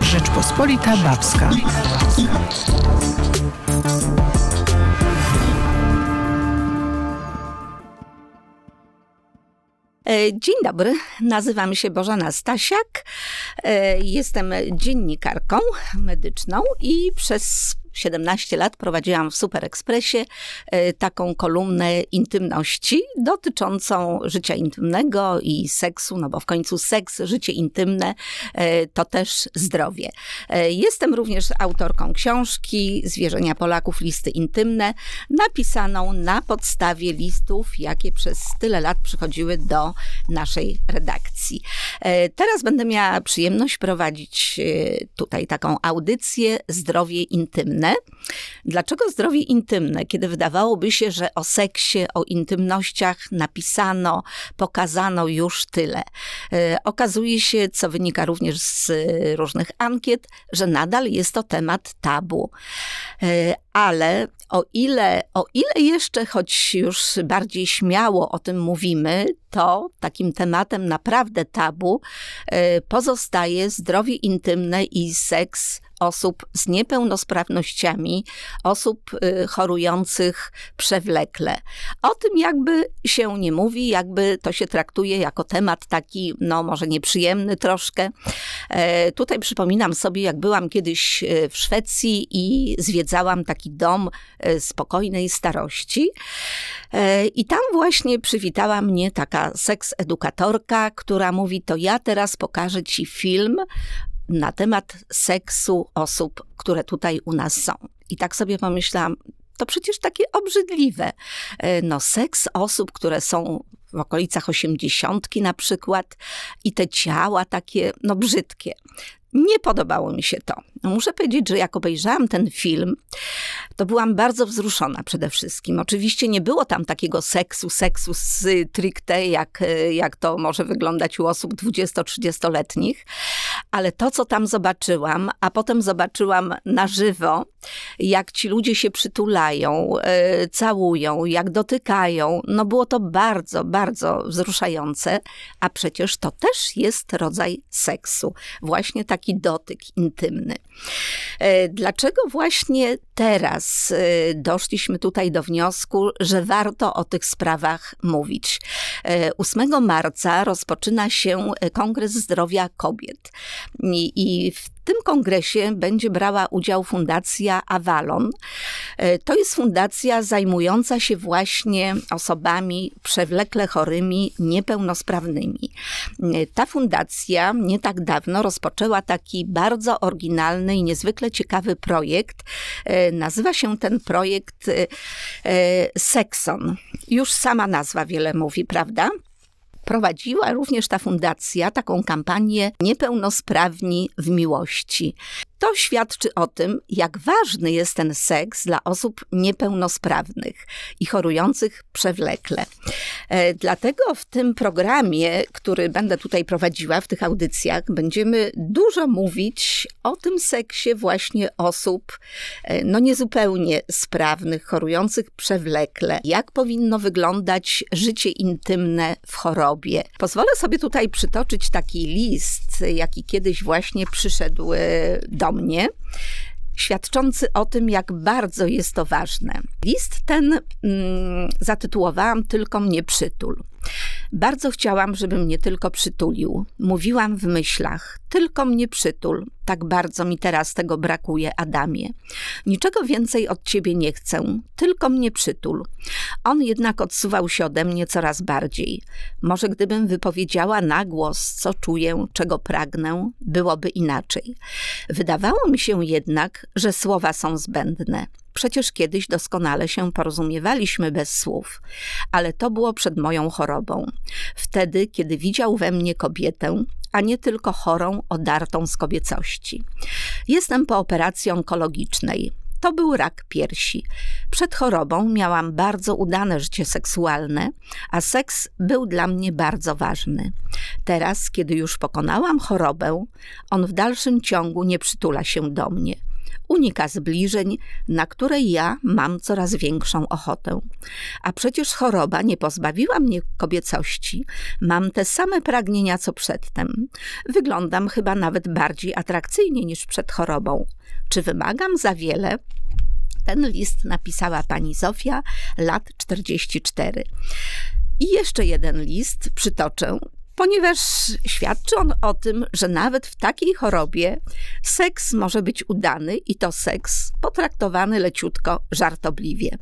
Rzeczpospolita Babska. E, dzień dobry, nazywam się Bożena Stasiak. E, jestem dziennikarką medyczną i przez 17 lat prowadziłam w Super Expressie e, taką kolumnę intymności dotyczącą życia intymnego i seksu, no bo w końcu seks, życie intymne e, to też zdrowie. E, jestem również autorką książki Zwierzenia Polaków Listy Intymne, napisaną na podstawie listów, jakie przez tyle lat przychodziły do naszej redakcji. Teraz będę miała przyjemność prowadzić tutaj taką audycję Zdrowie Intymne intymne. Dlaczego zdrowie intymne, kiedy wydawałoby się, że o seksie, o intymnościach napisano, pokazano już tyle? E, okazuje się, co wynika również z różnych ankiet, że nadal jest to temat tabu. E, ale o ile, o ile jeszcze, choć już bardziej śmiało o tym mówimy, to takim tematem naprawdę tabu e, pozostaje zdrowie intymne i seks osób z niepełnosprawnościami, osób y, chorujących przewlekle. O tym jakby się nie mówi, jakby to się traktuje jako temat taki, no może nieprzyjemny troszkę. E, tutaj przypominam sobie, jak byłam kiedyś e, w Szwecji i zwiedzałam taki dom e, spokojnej starości. I tam właśnie przywitała mnie taka seks edukatorka, która mówi: To ja teraz pokażę ci film na temat seksu osób, które tutaj u nas są. I tak sobie pomyślałam, to przecież takie obrzydliwe. E, no, seks osób, które są w okolicach osiemdziesiątki na przykład i te ciała takie, no brzydkie. Nie podobało mi się to. No muszę powiedzieć, że jak obejrzałam ten film, to byłam bardzo wzruszona przede wszystkim. Oczywiście nie było tam takiego seksu, seksu stricte, jak, jak to może wyglądać u osób 20-30-letnich, ale to, co tam zobaczyłam, a potem zobaczyłam na żywo, jak ci ludzie się przytulają, yy, całują, jak dotykają, no było to bardzo, bardzo wzruszające, a przecież to też jest rodzaj seksu. Właśnie taki dotyk intymny. E, dlaczego właśnie teraz e, doszliśmy tutaj do wniosku, że warto o tych sprawach mówić? 8 e, marca rozpoczyna się Kongres Zdrowia Kobiet i w w tym kongresie będzie brała udział Fundacja Avalon. E, to jest fundacja zajmująca się właśnie osobami przewlekle chorymi, niepełnosprawnymi. E, ta fundacja nie tak dawno rozpoczęła taki bardzo oryginalny i niezwykle ciekawy projekt. E, nazywa się ten projekt Sexon. Już sama nazwa wiele mówi, prawda? Prowadziła również ta fundacja taką kampanię Niepełnosprawni w miłości. To świadczy o tym, jak ważny jest ten seks dla osób niepełnosprawnych i chorujących przewlekle. E, dlatego w tym programie, który będę tutaj prowadziła, w tych audycjach, będziemy dużo mówić o tym seksie właśnie osób e, no niezupełnie sprawnych, chorujących przewlekle. Jak powinno wyglądać życie intymne w chorobie. Pozwolę sobie tutaj przytoczyć taki list, jaki kiedyś właśnie przyszedł e, do mnie, świadczący o tym, jak bardzo jest to ważne. List ten mm, zatytułowałam Tylko mnie przytul. Bardzo chciałam, żeby mnie tylko przytulił. Mówiłam w myślach: Tylko mnie przytul. Tak bardzo mi teraz tego brakuje, Adamie. Niczego więcej od ciebie nie chcę, tylko mnie przytul. On jednak odsuwał się ode mnie coraz bardziej. Może gdybym wypowiedziała na głos, co czuję, czego pragnę, byłoby inaczej. Wydawało mi się jednak, że słowa są zbędne. Przecież kiedyś doskonale się porozumiewaliśmy bez słów, ale to było przed moją chorobą. Wtedy, kiedy widział we mnie kobietę, a nie tylko chorą, odartą z kobiecości. Jestem po operacji onkologicznej. To był rak piersi. Przed chorobą miałam bardzo udane życie seksualne, a seks był dla mnie bardzo ważny. Teraz, kiedy już pokonałam chorobę, on w dalszym ciągu nie przytula się do mnie. Unika zbliżeń, na które ja mam coraz większą ochotę. A przecież choroba nie pozbawiła mnie kobiecości. Mam te same pragnienia co przedtem. Wyglądam chyba nawet bardziej atrakcyjnie niż przed chorobą. Czy wymagam za wiele? Ten list napisała pani Zofia, lat 44. I jeszcze jeden list przytoczę, ponieważ świadczy on o tym, że nawet w takiej chorobie seks może być udany i to seks potraktowany leciutko żartobliwie.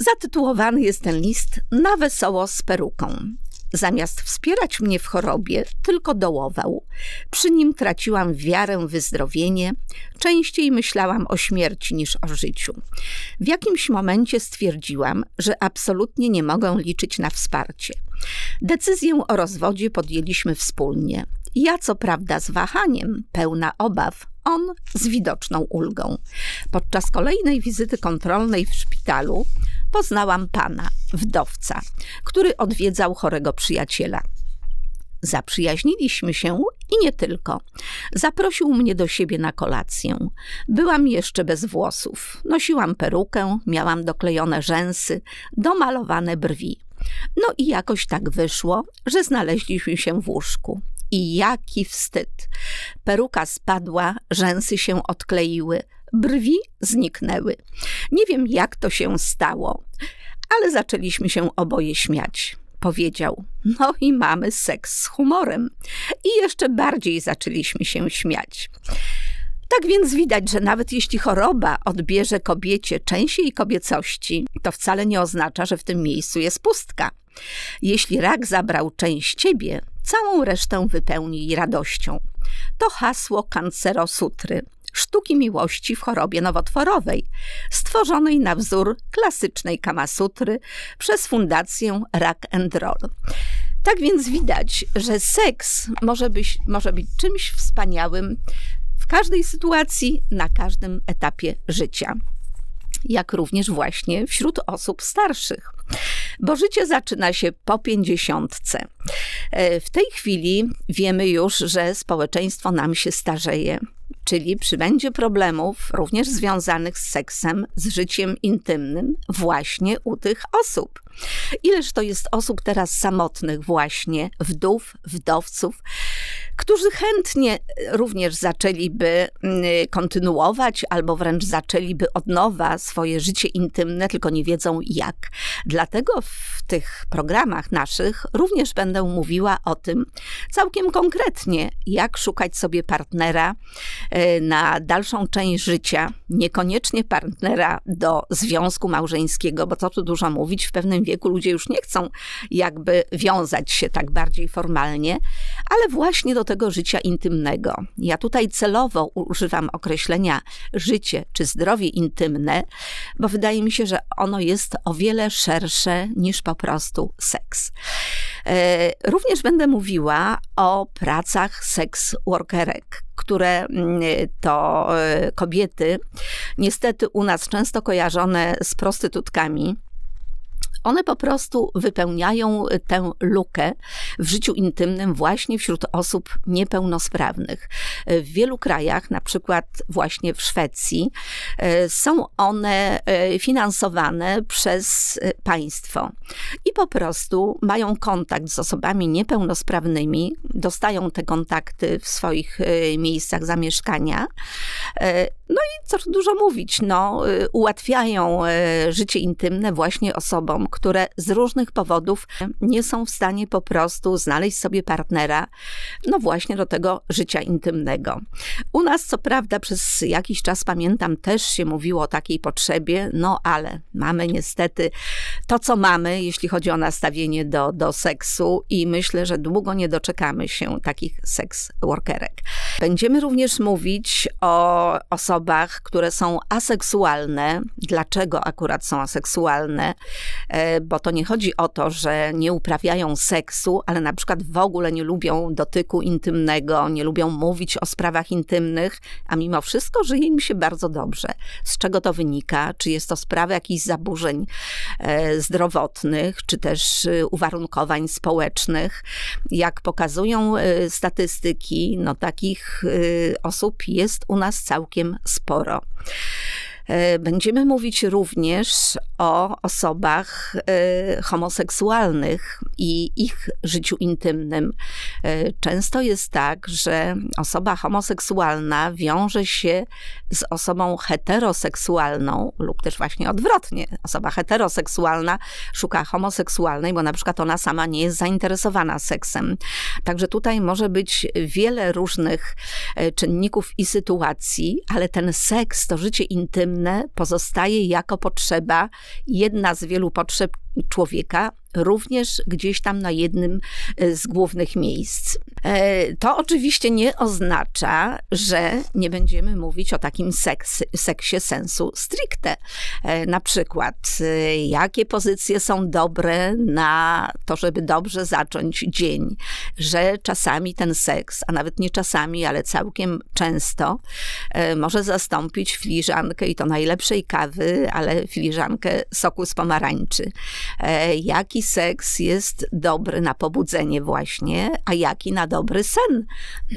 Zatytułowany jest ten list Na wesoło z peruką. Zamiast wspierać mnie w chorobie, tylko dołował. Przy nim traciłam wiarę w wyzdrowienie, częściej myślałam o śmierci niż o życiu. W jakimś momencie stwierdziłam, że absolutnie nie mogę liczyć na wsparcie. Decyzję o rozwodzie podjęliśmy wspólnie. Ja co prawda z wahaniem, pełna obaw, on z widoczną ulgą. Podczas kolejnej wizyty kontrolnej w szpitalu poznałam pana, wdowca, który odwiedzał chorego przyjaciela. Zaprzyjaźniliśmy się i nie tylko. Zaprosił mnie do siebie na kolację. Byłam jeszcze bez włosów. Nosiłam perukę, miałam doklejone rzęsy, domalowane brwi. No i jakoś tak wyszło, że znaleźliśmy się w łóżku. I jaki wstyd! Peruka spadła, rzęsy się odkleiły, brwi zniknęły. Nie wiem, jak to się stało, ale zaczęliśmy się oboje śmiać. Powiedział, no i mamy seks z humorem. I jeszcze bardziej zaczęliśmy się śmiać. Tak więc widać, że nawet jeśli choroba odbierze kobiecie część jej kobiecości, to wcale nie oznacza, że w tym miejscu jest pustka. Jeśli rak zabrał część ciebie, całą resztę wypełni radością. To hasło kancerosutry, sztuki miłości w chorobie nowotworowej, stworzonej na wzór klasycznej kamasutry przez Fundację Rak and Roll. Tak więc widać, że seks może być, może być czymś wspaniałym w każdej sytuacji, na każdym etapie życia jak również właśnie wśród osób starszych. Bo życie zaczyna się po pięćdziesiątce. E, w tej chwili wiemy już, że społeczeństwo nam się starzeje czyli przybędzie problemów również związanych z seksem, z życiem intymnym właśnie u tych osób. Ileż to jest osób teraz samotnych właśnie, wdów, wdowców, którzy chętnie również zaczęliby mm, kontynuować albo wręcz zaczęliby od nowa swoje życie intymne, tylko nie wiedzą jak. Dlatego w tych programach naszych również będę mówiła o tym całkiem konkretnie, jak szukać sobie partnera e, na dalszą część życia, niekoniecznie partnera do związku małżeńskiego, bo co tu dużo mówić, w pewnym wieku ludzie już nie chcą jakby wiązać się tak bardziej formalnie, ale właśnie do tego życia intymnego. Ja tutaj celowo używam określenia życie czy zdrowie intymne, bo wydaje mi się, że ono jest o wiele szersze niż po prostu seks. E, również będę mówiła o pracach seks workerek, które mm, to e, kobiety, niestety u nas często kojarzone z prostytutkami, one po prostu wypełniają tę lukę w życiu intymnym właśnie wśród osób niepełnosprawnych. W wielu krajach, na przykład właśnie w Szwecji, e, są one finansowane przez państwo i po prostu mają kontakt z osobami niepełnosprawnymi, dostają te kontakty w swoich miejscach zamieszkania. No i co dużo mówić, no, ułatwiają życie intymne właśnie osobom, które z różnych powodów nie są w stanie po prostu znaleźć sobie partnera, no właśnie do tego życia intymnego. U nas, co prawda, przez jakiś czas pamiętam, też się mówiło o takiej potrzebie, no ale mamy niestety to, co mamy, jeśli chodzi o nastawienie do, do seksu, i myślę, że długo nie doczekamy się takich seks workerek. Będziemy również mówić o osobach, które są aseksualne. Dlaczego akurat są aseksualne? E, e, bo to nie chodzi o to, że nie uprawiają seksu, ale na przykład w ogóle nie lubią dotyku intymnego, nie lubią mówić o sprawach intymnych, a mimo wszystko żyje im się bardzo dobrze. Z czego to wynika? Czy jest to sprawa jakichś zaburzeń e, zdrowotnych, czy też e, uwarunkowań społecznych? Jak pokazują statystyki, no takich osób jest u nas całkiem sporo. E, będziemy mówić również o osobach e, homoseksualnych i ich życiu intymnym. E, często jest tak, że osoba homoseksualna wiąże się z osobą heteroseksualną, lub też właśnie odwrotnie. Osoba heteroseksualna szuka homoseksualnej, bo na przykład ona sama nie jest zainteresowana seksem. Także tutaj może być wiele różnych czynników i sytuacji, ale ten seks, to życie intymne, pozostaje jako potrzeba, jedna z wielu potrzeb człowieka, również gdzieś tam na jednym e, z głównych miejsc. E, to oczywiście nie oznacza, że nie będziemy mówić o takim seks, seksie sensu stricte. E, na przykład, jakie pozycje są dobre na to, żeby dobrze zacząć dzień, że czasami ten seks, a nawet nie czasami, ale całkiem często, może zastąpić filiżankę i to najlepszej kawy, ale filiżankę soku z pomarańczy. Jaki seks jest dobry na pobudzenie właśnie, a jaki na dobry sen.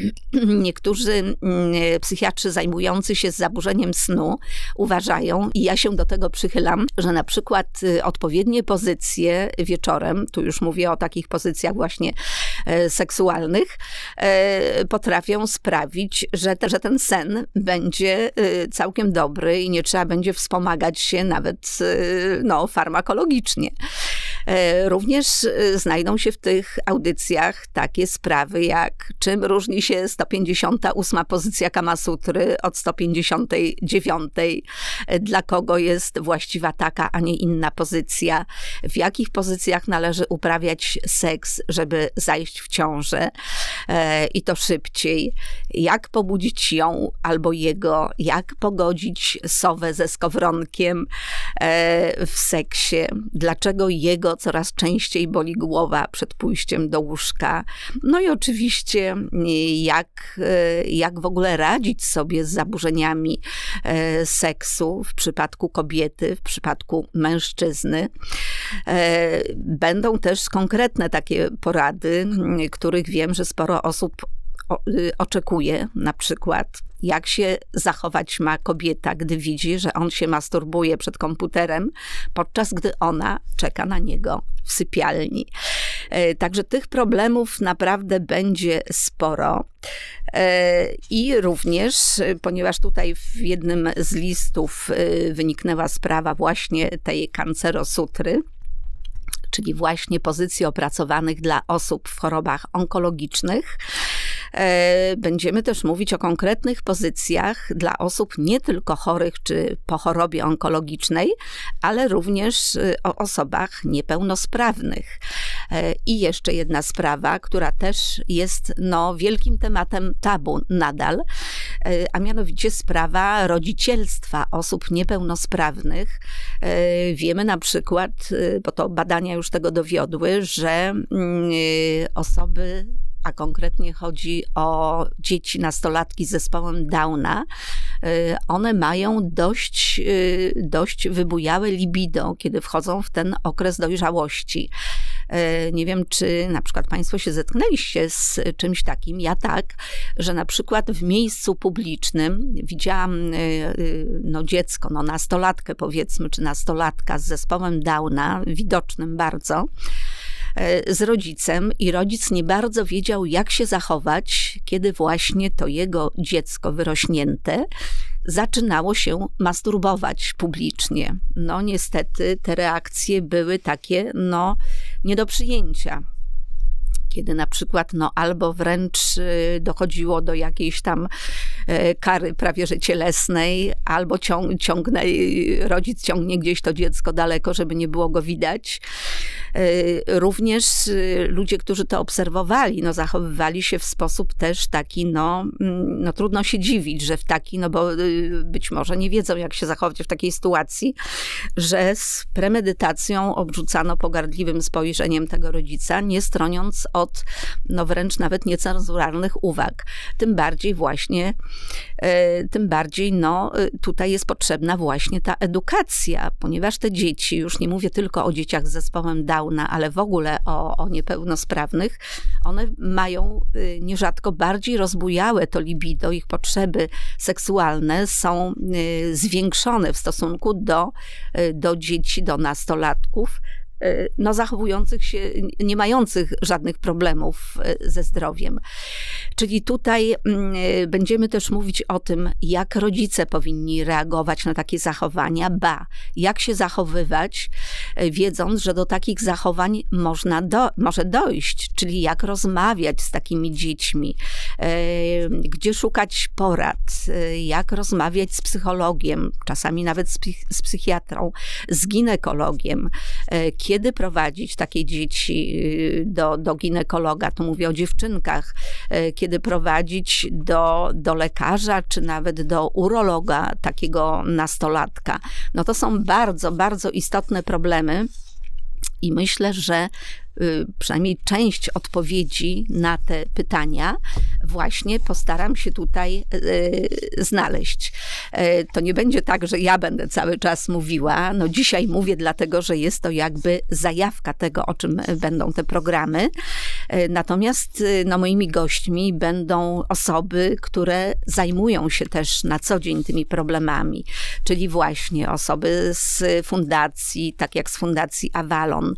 Niektórzy mm, psychiatrzy zajmujący się zaburzeniem snu uważają, i ja się do tego przychylam, że na przykład y, odpowiednie pozycje wieczorem, tu już mówię o takich pozycjach właśnie e, seksualnych, e, potrafią sprawić, że, te, że ten sen będzie y, całkiem dobry i nie trzeba będzie wspomagać się nawet y, no, farmakologicznie. E, Również y, znajdą się w tych audycjach takie sprawy jak czym różni się 158 pozycja Kamasutry od 159, dla kogo jest właściwa taka, a nie inna pozycja, w jakich pozycjach należy uprawiać seks, żeby zajść w ciążę? E, i to szybciej, jak pobudzić ją albo jego, jak pogodzić sowę ze skowronkiem e, w seksie, dlaczego jego coraz częściej boli głowa przed pójściem do łóżka. No i oczywiście, jak, jak w ogóle radzić sobie z zaburzeniami e, seksu w przypadku kobiety, w przypadku mężczyzny. E, będą też konkretne takie porady, których wiem, że sporo osób y, oczekuje, na przykład jak się zachować ma kobieta, gdy widzi, że on się masturbuje przed komputerem, podczas gdy ona czeka na niego w sypialni. E, także tych problemów naprawdę będzie sporo. E, I również, ponieważ tutaj w jednym z listów e, wyniknęła sprawa właśnie tej kancerosutry, czyli właśnie pozycji opracowanych dla osób w chorobach onkologicznych. E, będziemy też mówić o konkretnych pozycjach dla osób nie tylko chorych czy po chorobie onkologicznej, ale również e, o osobach niepełnosprawnych. E, I jeszcze jedna sprawa, która też jest no, wielkim tematem tabu nadal, a mianowicie sprawa rodzicielstwa osób niepełnosprawnych. Wiemy na przykład, bo to badania już tego dowiodły, że mm, osoby a konkretnie chodzi o dzieci, nastolatki z zespołem Downa, y, one mają dość, y, dość wybujałe libido, kiedy wchodzą w ten okres dojrzałości. Y, nie wiem, czy na przykład Państwo się zetknęliście z czymś takim. Ja tak, że na przykład w miejscu publicznym widziałam no, dziecko, no, nastolatkę powiedzmy, czy nastolatka z zespołem Downa, widocznym bardzo z rodzicem i rodzic nie bardzo wiedział, jak się zachować, kiedy właśnie to jego dziecko wyrośnięte zaczynało się masturbować publicznie. No niestety te reakcje były takie, no, nie do przyjęcia kiedy na przykład no, albo wręcz y, dochodziło do jakiejś tam e, kary prawie że cielesnej, albo ciąg, ciągnę, rodzic ciągnie gdzieś to dziecko daleko, żeby nie było go widać. E, również y, ludzie, którzy to obserwowali, no, zachowywali się w sposób też taki, no, mm, no trudno się dziwić, że w taki, no bo y, być może nie wiedzą, jak się zachować w takiej sytuacji, że z premedytacją obrzucano pogardliwym spojrzeniem tego rodzica, nie stroniąc od no wręcz nawet niecenzuralnych uwag. Tym bardziej właśnie, e, tym bardziej no e, tutaj jest potrzebna właśnie ta edukacja, ponieważ te dzieci, już nie mówię tylko o dzieciach z zespołem Downa, ale w ogóle o, o niepełnosprawnych, one mają e, nierzadko bardziej rozbujałe to libido, ich potrzeby seksualne są zwiększone w stosunku do, do dzieci, do nastolatków, no, zachowujących się, nie mających żadnych problemów e, ze zdrowiem. Czyli tutaj mm, e, będziemy też mówić o tym, jak rodzice powinni reagować na takie zachowania, ba, jak się zachowywać, wiedząc, że do takich zachowań można do, może dojść, czyli jak rozmawiać z takimi dziećmi, gdzie szukać porad, jak rozmawiać z psychologiem, czasami nawet z psychiatrą, z ginekologiem, kiedy prowadzić takie dzieci y, do, do ginekologa, tu mówię o dziewczynkach, y, kiedy prowadzić do, do lekarza, czy nawet do urologa takiego nastolatka. No to są bardzo, bardzo istotne problemy. I myślę, że przynajmniej część odpowiedzi na te pytania właśnie postaram się tutaj y, znaleźć. Y, to nie będzie tak, że ja będę cały czas mówiła. No dzisiaj mówię dlatego, że jest to jakby zajawka tego, o czym będą te programy. Natomiast no, moimi gośćmi będą osoby, które zajmują się też na co dzień tymi problemami, czyli właśnie osoby z fundacji, tak jak z fundacji Avalon,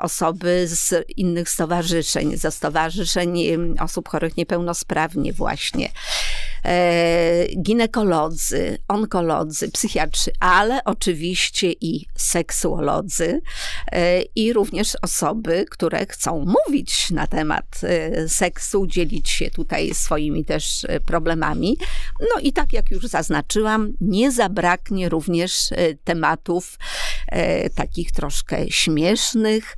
osoby osoby z innych stowarzyszeń, ze stowarzyszeń osób chorych niepełnosprawnie właśnie. E, ginekolodzy, onkolodzy, psychiatrzy, ale oczywiście i seksuolodzy e, i również osoby, które chcą mówić na temat e, seksu, dzielić się tutaj swoimi też problemami. No i tak jak już zaznaczyłam, nie zabraknie również tematów takich troszkę śmiesznych,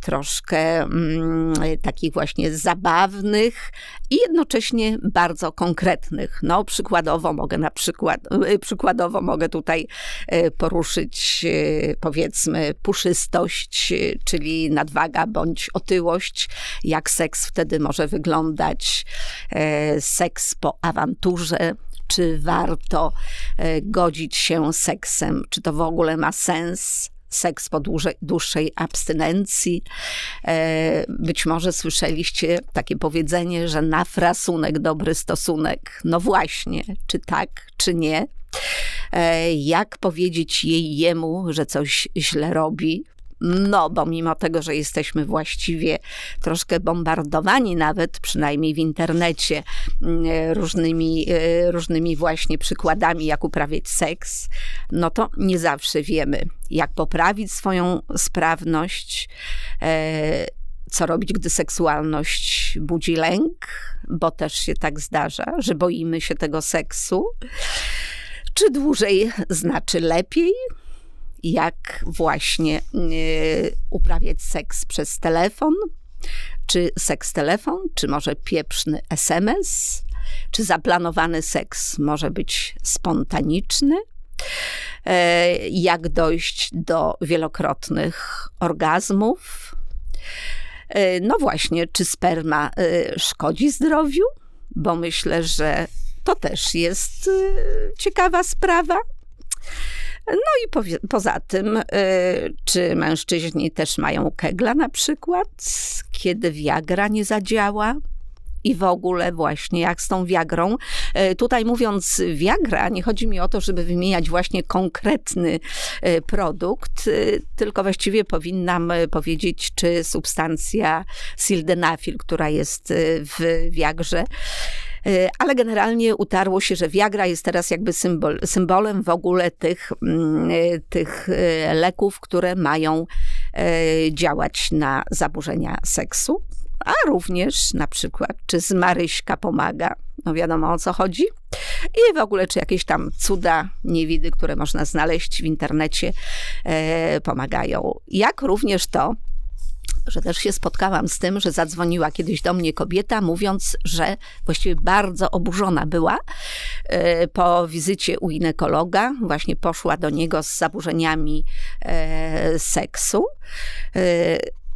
troszkę mm, takich właśnie zabawnych i jednocześnie bardzo konkretnych konkretnych. No, przykładowo mogę na przykład, y, przykładowo mogę tutaj y, poruszyć y, powiedzmy puszystość, czyli nadwaga bądź otyłość, jak seks wtedy może wyglądać, seks po awanturze, czy warto godzić się seksem, czy to w ogóle ma sens, seks po dłużej, dłuższej abstynencji. E, być może słyszeliście takie powiedzenie, że na frasunek dobry stosunek. No właśnie, czy tak, czy nie? E, jak powiedzieć jej jemu, że coś źle robi, no, bo mimo tego, że jesteśmy właściwie troszkę bombardowani nawet, przynajmniej w internecie, mm, różnymi, e, różnymi właśnie przykładami, jak uprawiać seks, no to nie zawsze wiemy, jak poprawić swoją sprawność, e, co robić, gdy seksualność budzi lęk, bo też się tak zdarza, że boimy się tego seksu. Czy dłużej znaczy lepiej? Jak właśnie y, uprawiać seks przez telefon, czy seks telefon, czy może pieprzny SMS, czy zaplanowany seks może być spontaniczny, e, jak dojść do wielokrotnych orgazmów. E, no właśnie, czy sperma e, szkodzi zdrowiu? Bo myślę, że to też jest ciekawa sprawa. No i po, poza tym, y, czy mężczyźni też mają kegla na przykład, kiedy Viagra nie zadziała? i w ogóle właśnie jak z tą Viagrą. Y, tutaj mówiąc Viagra, nie chodzi mi o to, żeby wymieniać właśnie konkretny y, produkt, tylko właściwie powinnam powiedzieć, czy substancja sildenafil, która jest w Viagrze, E, ale generalnie utarło się, że Viagra jest teraz jakby symbol, symbolem w ogóle tych, mm, e, tych e, leków, które mają działać na zaburzenia seksu, a również na przykład, czy z Maryśka pomaga, no wiadomo o co chodzi. I w ogóle, czy jakieś tam cuda, niewidy, które można znaleźć w internecie, e, pomagają. Jak również to, że też się spotkałam z tym, że zadzwoniła kiedyś do mnie kobieta, mówiąc, że właściwie bardzo oburzona była e, po wizycie u ginekologa. Właśnie poszła do niego z zaburzeniami e, seksu.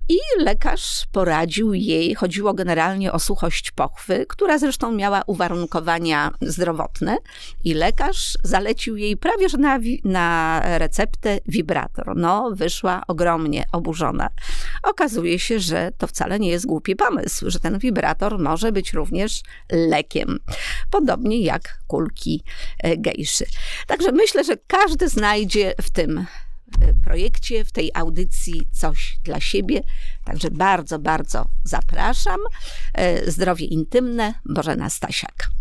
I lekarz poradził jej, chodziło generalnie o suchość pochwy, która zresztą miała uwarunkowania zdrowotne, i lekarz zalecił jej prawie że na, na receptę wibrator. No, wyszła ogromnie oburzona. Okazuje się, że to wcale nie jest głupi pomysł, że ten wibrator może być również lekiem. Podobnie jak kulki e, gejszy. Także myślę, że każdy znajdzie w tym projekcie, w tej audycji coś dla siebie. Także bardzo, bardzo zapraszam. E, zdrowie intymne, Bożena Stasiak.